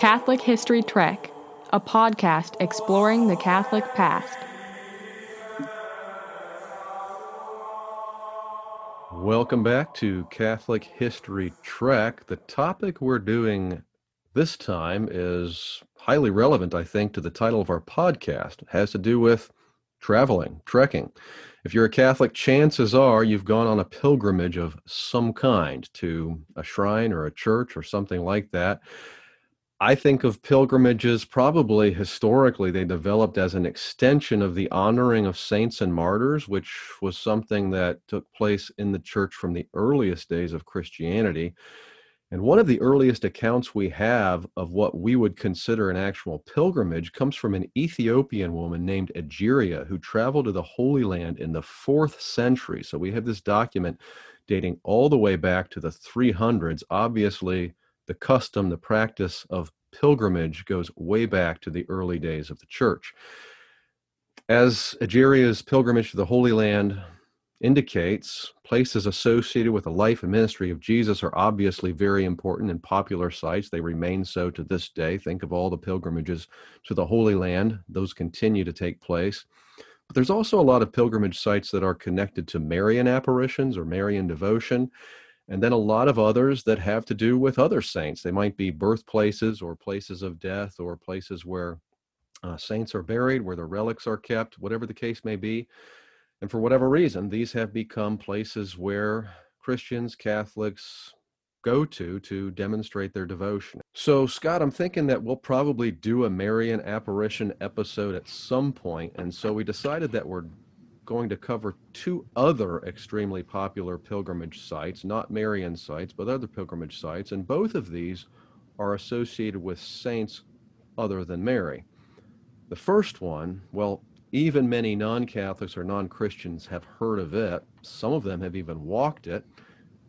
Catholic History Trek, a podcast exploring the Catholic past. Welcome back to Catholic History Trek. The topic we're doing this time is highly relevant, I think, to the title of our podcast. It has to do with traveling, trekking. If you're a Catholic, chances are you've gone on a pilgrimage of some kind to a shrine or a church or something like that. I think of pilgrimages probably historically they developed as an extension of the honoring of saints and martyrs, which was something that took place in the church from the earliest days of Christianity. And one of the earliest accounts we have of what we would consider an actual pilgrimage comes from an Ethiopian woman named Egeria who traveled to the Holy Land in the fourth century. So we have this document dating all the way back to the 300s. Obviously, the custom, the practice of pilgrimage goes way back to the early days of the church. As Egeria's pilgrimage to the Holy Land indicates places associated with the life and ministry of Jesus are obviously very important and popular sites. They remain so to this day. Think of all the pilgrimages to the Holy Land, those continue to take place. But there's also a lot of pilgrimage sites that are connected to Marian apparitions or Marian devotion, and then a lot of others that have to do with other saints. They might be birthplaces or places of death or places where uh, saints are buried, where their relics are kept, whatever the case may be. And for whatever reason, these have become places where Christians, Catholics go to to demonstrate their devotion. So, Scott, I'm thinking that we'll probably do a Marian apparition episode at some point, and so we decided that we're going to cover two other extremely popular pilgrimage sites, not Marian sites, but other pilgrimage sites, and both of these are associated with saints other than Mary. The first one, well, even many non Catholics or non Christians have heard of it. Some of them have even walked it.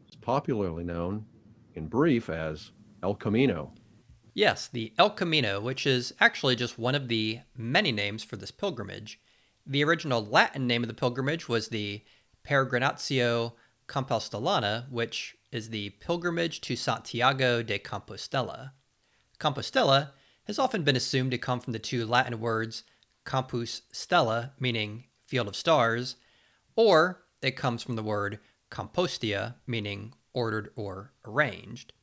It's popularly known, in brief, as El Camino. Yes, the El Camino, which is actually just one of the many names for this pilgrimage. The original Latin name of the pilgrimage was the Peregrinatio Compostelana, which is the pilgrimage to Santiago de Compostela. Compostela has often been assumed to come from the two Latin words campus Stella, meaning field of stars, or it comes from the word compostia, meaning ordered or arranged.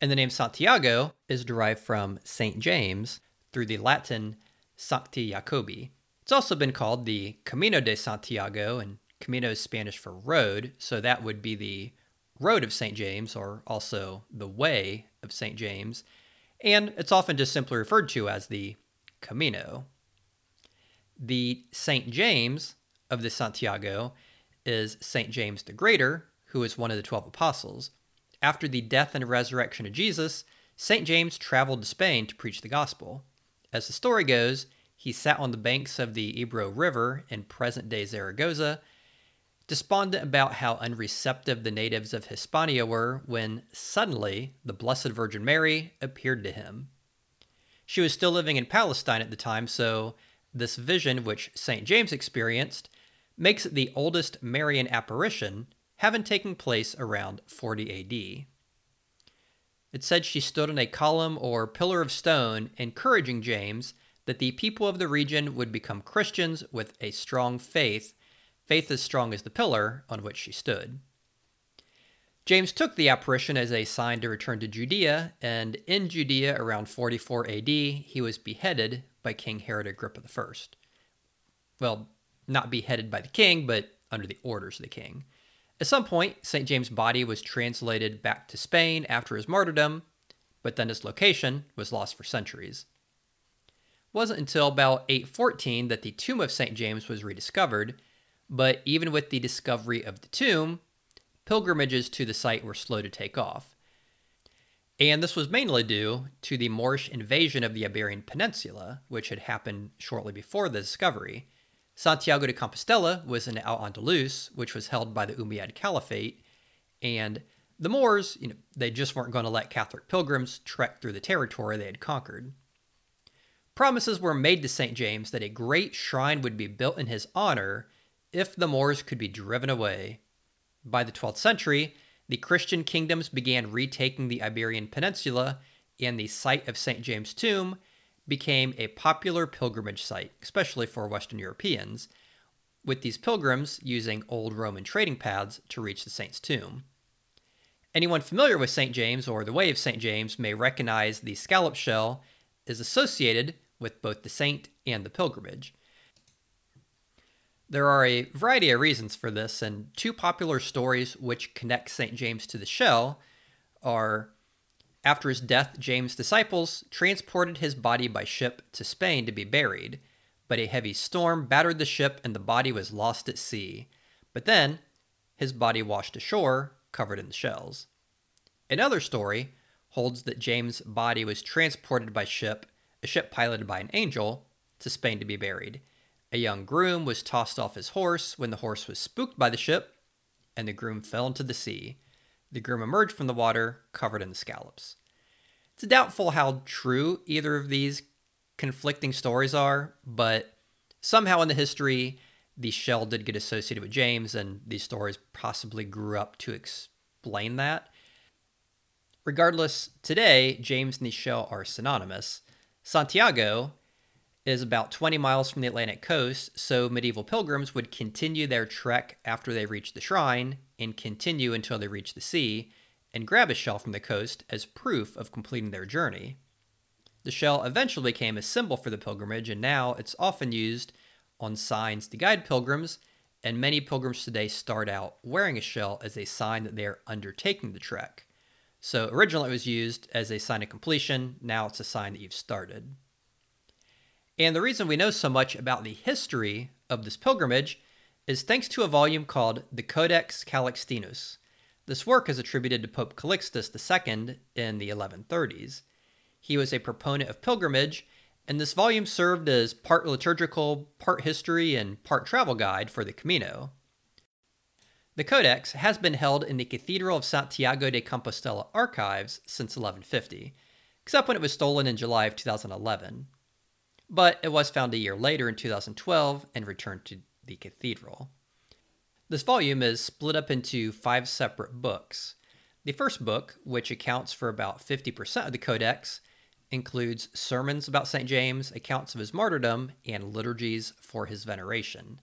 And the name Santiago is derived from St. James through the Latin Sancti Jacobi. It's also been called the Camino de Santiago, and Camino is Spanish for road, so that would be the Road of St. James, or also the Way of St. James. And it's often just simply referred to as the Camino. The St. James of the Santiago is St. James the Greater, who is one of the 12 apostles. After the death and resurrection of Jesus, St. James traveled to Spain to preach the gospel. As the story goes, he sat on the banks of the Ebro River in present day Zaragoza, despondent about how unreceptive the natives of Hispania were when suddenly the Blessed Virgin Mary appeared to him. She was still living in Palestine at the time, so this vision, which St. James experienced, makes it the oldest Marian apparition, having taken place around 40 AD. It said she stood on a column or pillar of stone, encouraging James that the people of the region would become Christians with a strong faith, faith as strong as the pillar on which she stood. James took the apparition as a sign to return to Judea, and in Judea around 44 AD, he was beheaded by King Herod Agrippa I. Well, not beheaded by the king, but under the orders of the king. At some point, St. James' body was translated back to Spain after his martyrdom, but then its location was lost for centuries. It wasn't until about 814 that the tomb of St. James was rediscovered, but even with the discovery of the tomb, pilgrimages to the site were slow to take off. And this was mainly due to the Moorish invasion of the Iberian Peninsula, which had happened shortly before the discovery. Santiago de Compostela was in Al Andalus, which was held by the Umayyad Caliphate, and the Moors, you know, they just weren't going to let Catholic pilgrims trek through the territory they had conquered. Promises were made to St. James that a great shrine would be built in his honor if the Moors could be driven away. By the 12th century, the Christian kingdoms began retaking the Iberian Peninsula, and the site of St. James' tomb became a popular pilgrimage site, especially for Western Europeans, with these pilgrims using old Roman trading paths to reach the saint's tomb. Anyone familiar with St. James or the Way of St. James may recognize the scallop shell is associated with both the saint and the pilgrimage. There are a variety of reasons for this, and two popular stories which connect St. James to the shell are after his death, James' disciples transported his body by ship to Spain to be buried, but a heavy storm battered the ship and the body was lost at sea. But then, his body washed ashore, covered in shells. Another story holds that James' body was transported by ship, a ship piloted by an angel, to Spain to be buried. A young groom was tossed off his horse when the horse was spooked by the ship, and the groom fell into the sea. The groom emerged from the water, covered in the scallops. It's doubtful how true either of these conflicting stories are, but somehow in the history, the shell did get associated with James, and these stories possibly grew up to explain that. Regardless, today, James and the shell are synonymous. Santiago is about 20 miles from the Atlantic coast, so medieval pilgrims would continue their trek after they reached the shrine and continue until they reached the sea and grab a shell from the coast as proof of completing their journey. The shell eventually became a symbol for the pilgrimage, and now it's often used on signs to guide pilgrims, and many pilgrims today start out wearing a shell as a sign that they are undertaking the trek. So originally it was used as a sign of completion, now it's a sign that you've started. And the reason we know so much about the history of this pilgrimage is thanks to a volume called the Codex Calixtinus. This work is attributed to Pope Calixtus II in the 1130s. He was a proponent of pilgrimage, and this volume served as part liturgical, part history, and part travel guide for the Camino. The Codex has been held in the Cathedral of Santiago de Compostela archives since 1150, except when it was stolen in July of 2011. But it was found a year later in 2012 and returned to the cathedral. This volume is split up into five separate books. The first book, which accounts for about 50% of the Codex, includes sermons about St. James, accounts of his martyrdom, and liturgies for his veneration.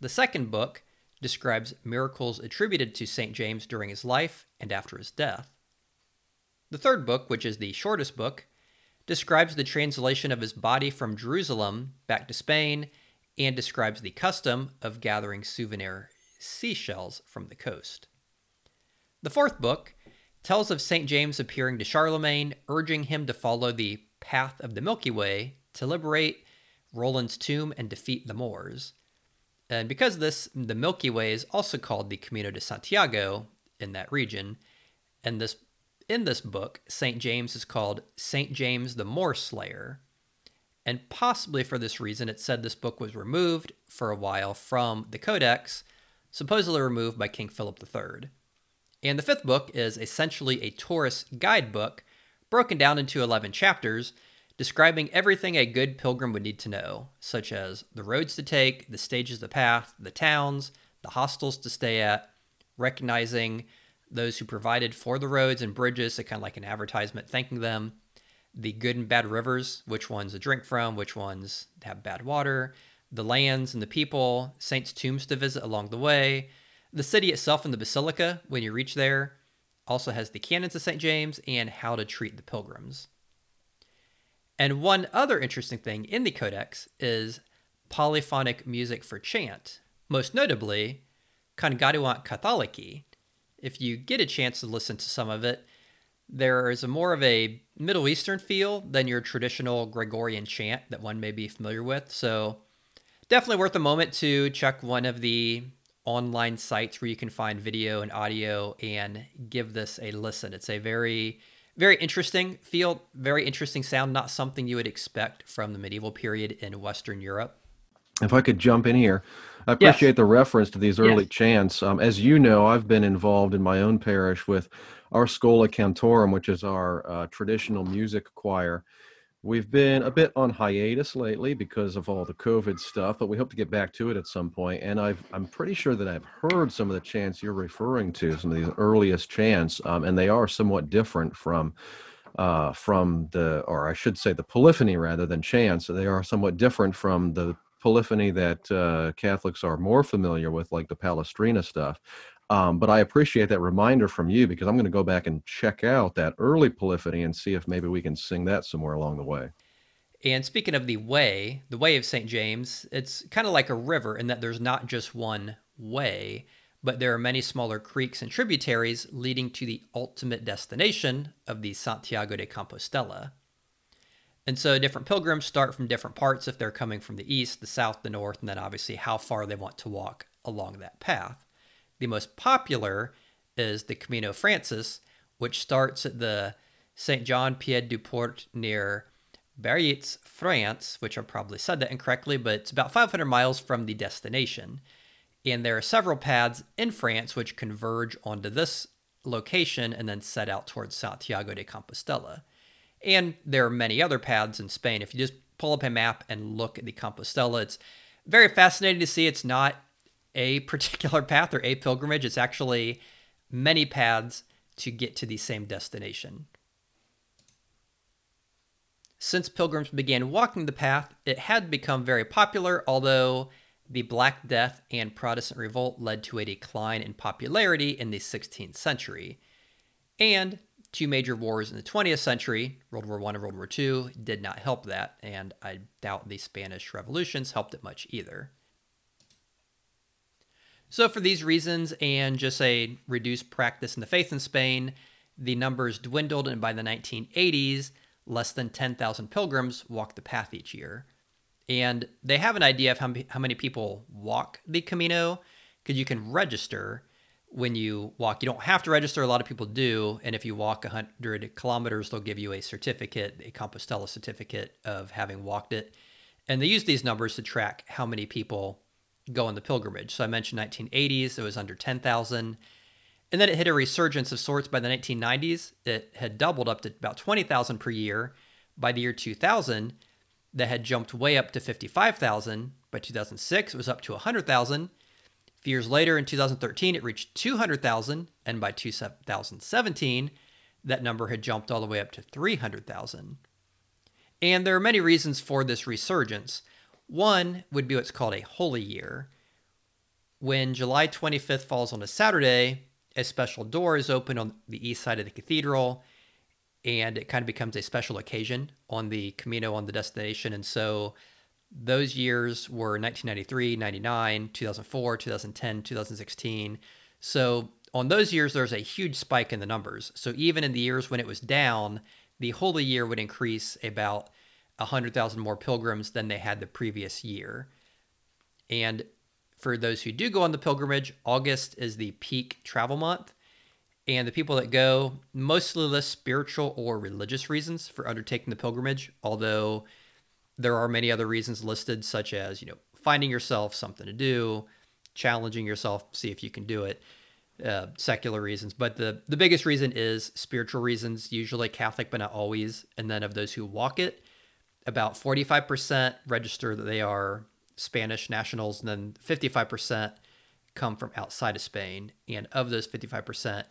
The second book describes miracles attributed to St. James during his life and after his death. The third book, which is the shortest book, describes the translation of his body from Jerusalem back to Spain and describes the custom of gathering souvenir seashells from the coast. The fourth book tells of St. James appearing to Charlemagne, urging him to follow the path of the Milky Way to liberate Roland's tomb and defeat the Moors. And because of this, the Milky Way is also called the Camino de Santiago in that region. And this in this book, St. James is called St. James the Moor Slayer. And possibly for this reason, it said this book was removed for a while from the Codex, supposedly removed by King Philip III. And the fifth book is essentially a tourist guidebook broken down into 11 chapters describing everything a good pilgrim would need to know, such as the roads to take, the stages of the path, the towns, the hostels to stay at, recognizing those who provided for the roads and bridges, so kind of like an advertisement thanking them, the good and bad rivers, which ones to drink from, which ones have bad water, the lands and the people, saints' tombs to visit along the way, the city itself and the basilica when you reach there also has the canons of St. James and how to treat the pilgrims. And one other interesting thing in the Codex is polyphonic music for chant, most notably Congaudeant Catholici. If you get a chance to listen to some of it, there is a more of a Middle Eastern feel than your traditional Gregorian chant that one may be familiar with. So, definitely worth a moment to check one of the online sites where you can find video and audio and give this a listen. It's a very, very interesting feel, very interesting sound, not something you would expect from the medieval period in Western Europe. If I could jump in here, I appreciate yes. the reference to these early yes. chants. Um, as you know, I've been involved in my own parish with our Schola Cantorum, which is our uh, traditional music choir. We've been a bit on hiatus lately because of all the COVID stuff, but we hope to get back to it at some point. And i am pretty sure that I've heard some of the chants you're referring to, some of these earliest chants, um, and they are somewhat different from uh, from the, or I should say, the polyphony rather than chants. They are somewhat different from the polyphony that uh, Catholics are more familiar with, like the Palestrina stuff. Um, but I appreciate that reminder from you because I'm going to go back and check out that early polyphony and see if maybe we can sing that somewhere along the way. And speaking of the way, the way of St. James, it's kind of like a river in that there's not just one way, but there are many smaller creeks and tributaries leading to the ultimate destination of the Santiago de Compostela. And so different pilgrims start from different parts if they're coming from the east, the south, the north, and then obviously how far they want to walk along that path. The most popular is the Camino Francés, which starts at the St. John Pied du Port near Biarritz, France, which I probably said that incorrectly, but it's about 500 miles from the destination. And there are several paths in France which converge onto this location and then set out towards Santiago de Compostela. And there are many other paths in Spain. If you just pull up a map and look at the Compostela, it's very fascinating to see. It's not a particular path or a pilgrimage, it's actually many paths to get to the same destination. Since pilgrims began walking the path, it had become very popular, although the Black Death and Protestant Revolt led to a decline in popularity in the 16th century. And two major wars in the 20th century, World War I and World War II, did not help that, and I doubt the Spanish revolutions helped it much either. So, for these reasons and just a reduced practice in the faith in Spain, the numbers dwindled, and by the 1980s, less than 10,000 pilgrims walk the path each year. And they have an idea of how, how many people walk the Camino because you can register when you walk. You don't have to register, a lot of people do. And if you walk 100 kilometers, they'll give you a certificate, a Compostela certificate of having walked it. And they use these numbers to track how many people go on the pilgrimage. So I mentioned 1980s, it was under 10,000. And then it hit a resurgence of sorts by the 1990s. It had doubled up to about 20,000 per year. By the year 2000, that had jumped way up to 55,000. By 2006, it was up to 100,000. A few years later, in 2013, it reached 200,000. And by 2017, that number had jumped all the way up to 300,000. And there are many reasons for this resurgence. One would be what's called a holy year. When July 25th falls on a Saturday, a special door is open on the east side of the cathedral and it kind of becomes a special occasion on the Camino on the destination. And so those years were 1993, 99, 2004, 2010, 2016. So on those years, there's a huge spike in the numbers. So even in the years when it was down, the Holy Year would increase about 100,000 more pilgrims than they had the previous year. And for those who do go on the pilgrimage, August is the peak travel month. And the people that go mostly list spiritual or religious reasons for undertaking the pilgrimage, although there are many other reasons listed, such as, you know, finding yourself something to do, challenging yourself, see if you can do it, uh, secular reasons. But the, the biggest reason is spiritual reasons, usually Catholic, but not always. And then of those who walk it, about 45% register that they are Spanish nationals, and then 55% come from outside of Spain. And of those 55%,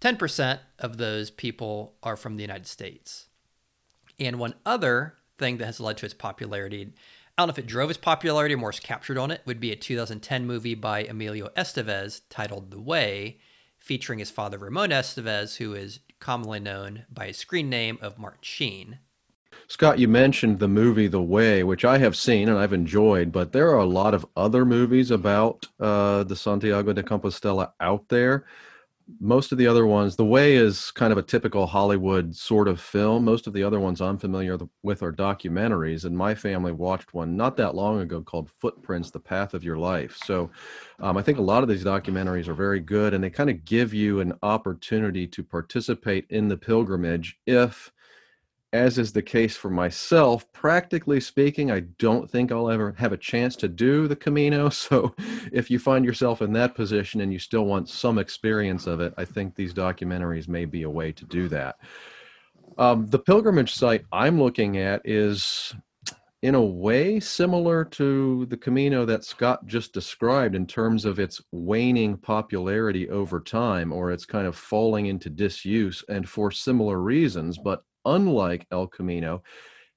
10% of those people are from the United States. And one other thing that has led to its popularity, I don't know if it drove its popularity or more is captured on it, would be a 2010 movie by Emilio Estevez titled The Way, featuring his father Ramon Estevez, who is commonly known by his screen name of Martin Sheen. Scott, you mentioned the movie The Way, which I have seen and I've enjoyed, but there are a lot of other movies about uh, the Santiago de Compostela out there. Most of the other ones, The Way is kind of a typical Hollywood sort of film. Most of the other ones I'm familiar with are documentaries, and my family watched one not that long ago called Footprints The Path of Your Life. So um, I think a lot of these documentaries are very good, and they kind of give you an opportunity to participate in the pilgrimage if as is the case for myself, practically speaking, I don't think I'll ever have a chance to do the Camino. So if you find yourself in that position and you still want some experience of it, I think these documentaries may be a way to do that. Um, the pilgrimage site I'm looking at is in a way similar to the Camino that Scott just described in terms of its waning popularity over time or its kind of falling into disuse and for similar reasons. But unlike El Camino,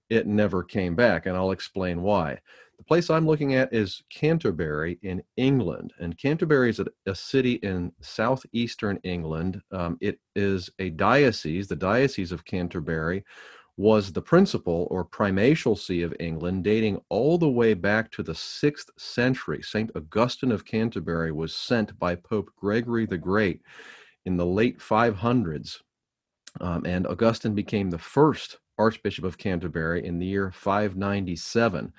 it never came back, and I'll explain why. The place I'm looking at is Canterbury in England, and Canterbury is a, a city in southeastern England. Um, it is a diocese, the Diocese of Canterbury, was the principal or primatial see of England dating all the way back to the 6th century. St. Augustine of Canterbury was sent by Pope Gregory the Great in the late 500s, um, and Augustine became the first Archbishop of Canterbury in the year 597.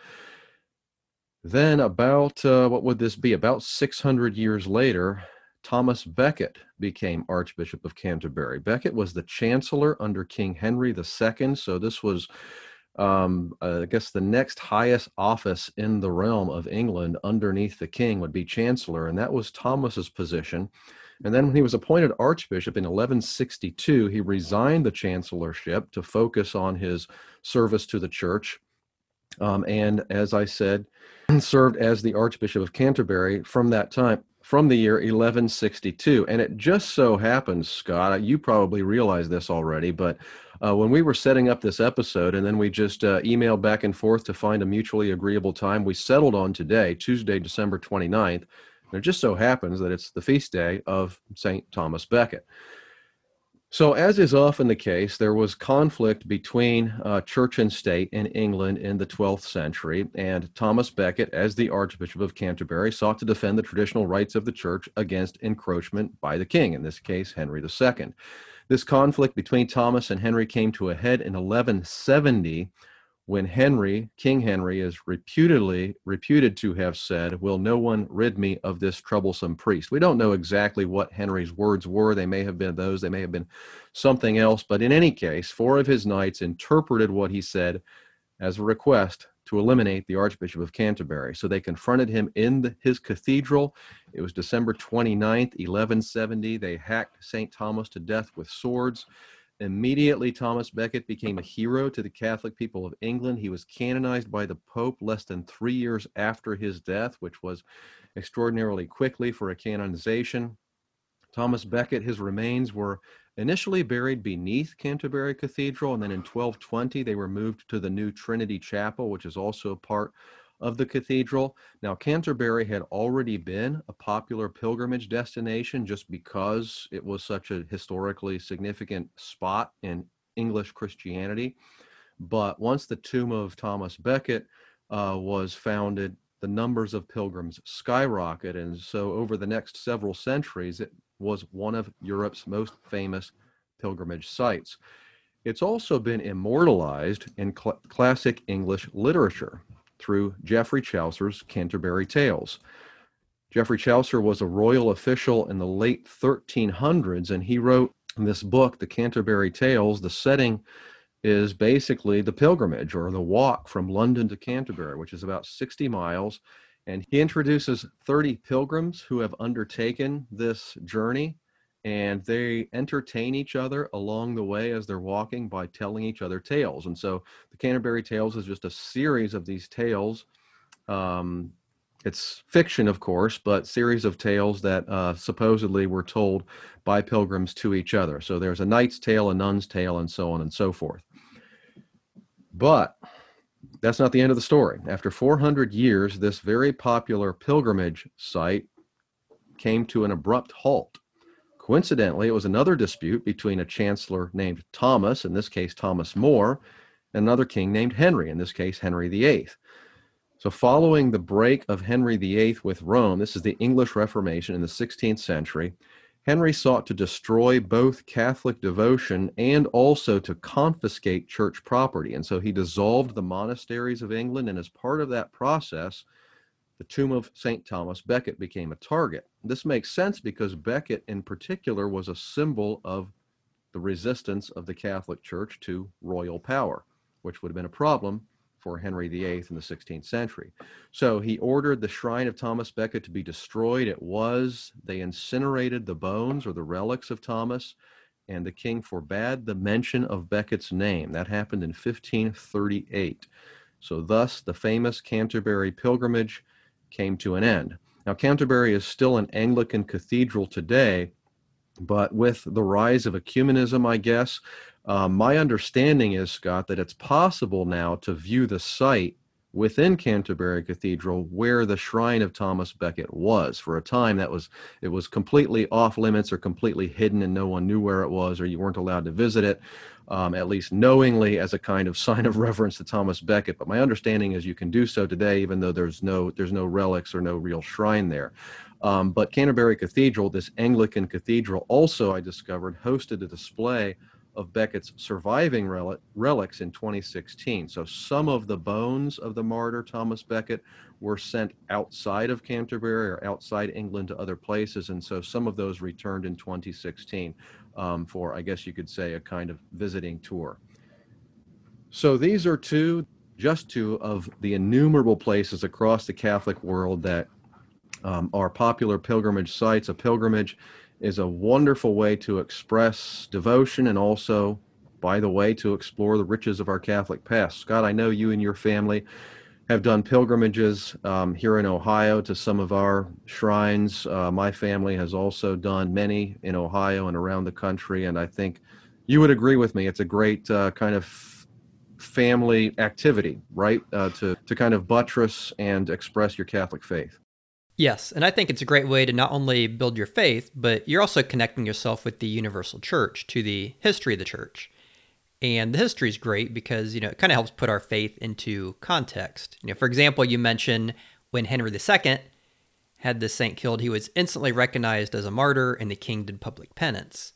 Then, about uh, what would this be? About 600 years later, Thomas Becket became Archbishop of Canterbury. Becket was the chancellor under King Henry II, so this was, um, uh, I guess, the next highest office in the realm of England underneath the king would be chancellor, and that was Thomas's position. And then when he was appointed archbishop in 1162, he resigned the chancellorship to focus on his service to the church. Um, and as I said, served as the Archbishop of Canterbury from that time from the year 1162. And it just so happens, Scott, you probably realize this already, but uh, when we were setting up this episode and then we just uh, emailed back and forth to find a mutually agreeable time, we settled on today, Tuesday, December 29th. And it just so happens that it's the feast day of St. Thomas Becket. So, as is often the case, there was conflict between uh, church and state in England in the 12th century, and Thomas Becket, as the Archbishop of Canterbury, sought to defend the traditional rights of the church against encroachment by the king, in this case, Henry II. This conflict between Thomas and Henry came to a head in 1170 when Henry, King Henry, is reputedly reputed to have said, Will no one rid me of this troublesome priest? We don't know exactly what Henry's words were. They may have been those, they may have been something else. But in any case, four of his knights interpreted what he said as a request to eliminate the Archbishop of Canterbury. So they confronted him in the, his cathedral. It was December 29th, 1170. They hacked St. Thomas to death with swords. Immediately, Thomas Becket became a hero to the Catholic people of England. He was canonized by the Pope less than three years after his death, which was extraordinarily quickly for a canonization. Thomas Becket, his remains were initially buried beneath Canterbury Cathedral, and then in 1220 they were moved to the new Trinity Chapel, which is also a part of the cathedral. Now, Canterbury had already been a popular pilgrimage destination just because it was such a historically significant spot in English Christianity. But once the tomb of Thomas Becket uh, was founded, the numbers of pilgrims skyrocketed. And so, over the next several centuries, it was one of Europe's most famous pilgrimage sites. It's also been immortalized in cl- classic English literature through Geoffrey Chaucer's Canterbury Tales. Geoffrey Chaucer was a royal official in the late 1300s, and he wrote this book, The Canterbury Tales. The setting is basically the pilgrimage or the walk from London to Canterbury, which is about 60 miles. And he introduces 30 pilgrims who have undertaken this journey and they entertain each other along the way as they're walking by telling each other tales. And so the Canterbury Tales is just a series of these tales. Um, it's fiction, of course, but series of tales that uh, supposedly were told by pilgrims to each other. So there's a knight's tale, a nun's tale, and so on and so forth. But that's not the end of the story. After 400 years, this very popular pilgrimage site came to an abrupt halt Coincidentally, it was another dispute between a chancellor named Thomas, in this case Thomas More, and another king named Henry, in this case Henry VIII. So, following the break of Henry VIII with Rome, this is the English Reformation in the 16th century, Henry sought to destroy both Catholic devotion and also to confiscate church property. And so he dissolved the monasteries of England, and as part of that process, the tomb of St. Thomas Becket became a target. This makes sense because Becket, in particular, was a symbol of the resistance of the Catholic Church to royal power, which would have been a problem for Henry VIII in the 16th century. So he ordered the shrine of Thomas Becket to be destroyed. It was. They incinerated the bones or the relics of Thomas, and the king forbade the mention of Becket's name. That happened in 1538. So, thus, the famous Canterbury pilgrimage came to an end. Now, Canterbury is still an Anglican cathedral today, but with the rise of ecumenism, I guess, uh, my understanding is, Scott, that it's possible now to view the site within Canterbury Cathedral where the shrine of Thomas Becket was. For a time, that was it was completely off limits or completely hidden, and no one knew where it was, or you weren't allowed to visit it, um, at least knowingly, as a kind of sign of reverence to Thomas Becket. But my understanding is you can do so today, even though there's no there's no relics or no real shrine there. Um, but Canterbury Cathedral, this Anglican cathedral, also I discovered hosted a display of Becket's surviving relics in 2016. So some of the bones of the martyr Thomas Becket were sent outside of Canterbury or outside England to other places, and so some of those returned in 2016 um, for, I guess you could say, a kind of visiting tour. So these are two, just two of the innumerable places across the Catholic world that um, are popular pilgrimage sites. A pilgrimage is a wonderful way to express devotion and also, by the way, to explore the riches of our Catholic past. Scott, I know you and your family have done pilgrimages um, here in Ohio to some of our shrines. Uh, my family has also done many in Ohio and around the country, and I think you would agree with me. It's a great uh, kind of family activity, right? Uh, to to kind of buttress and express your Catholic faith. Yes, and I think it's a great way to not only build your faith, but you're also connecting yourself with the universal church, to the history of the church. And the history is great because, you know, it kind of helps put our faith into context. You know, for example, you mentioned when Henry II had the saint killed, he was instantly recognized as a martyr and the king did public penance.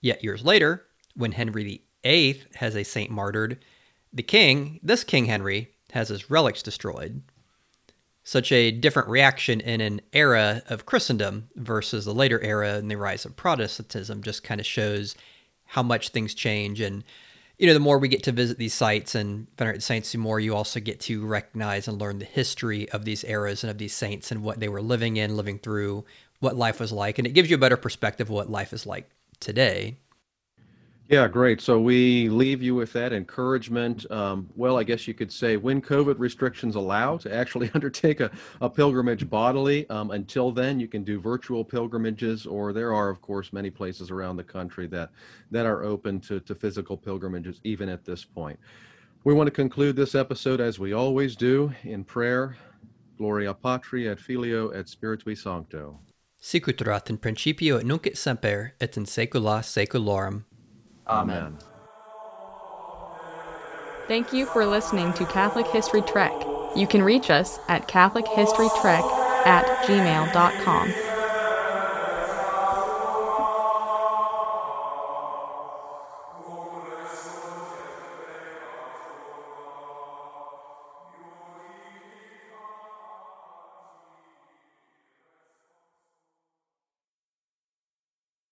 Yet years later, when Henry VIII has a saint martyred, the king, this King Henry, has his relics destroyed such a different reaction in an era of Christendom versus the later era and the rise of Protestantism just kind of shows how much things change. And, you know, the more we get to visit these sites and venerate saints, the more you also get to recognize and learn the history of these eras and of these saints and what they were living in, living through, what life was like. And it gives you a better perspective of what life is like today. Yeah, great. So we leave you with that encouragement. Um, well, I guess you could say when COVID restrictions allow to actually undertake a, a pilgrimage bodily. Um, until then, you can do virtual pilgrimages, or there are, of course, many places around the country that that are open to, to physical pilgrimages, even at this point. We want to conclude this episode as we always do in prayer. Gloria Patri et Filio et Spiritui Sancto. Sicut in principio et nunc et semper et in saecula saeculorum. Amen. Thank you for listening to Catholic History Trek. You can reach us at CatholicHistoryTrek at gmail.com.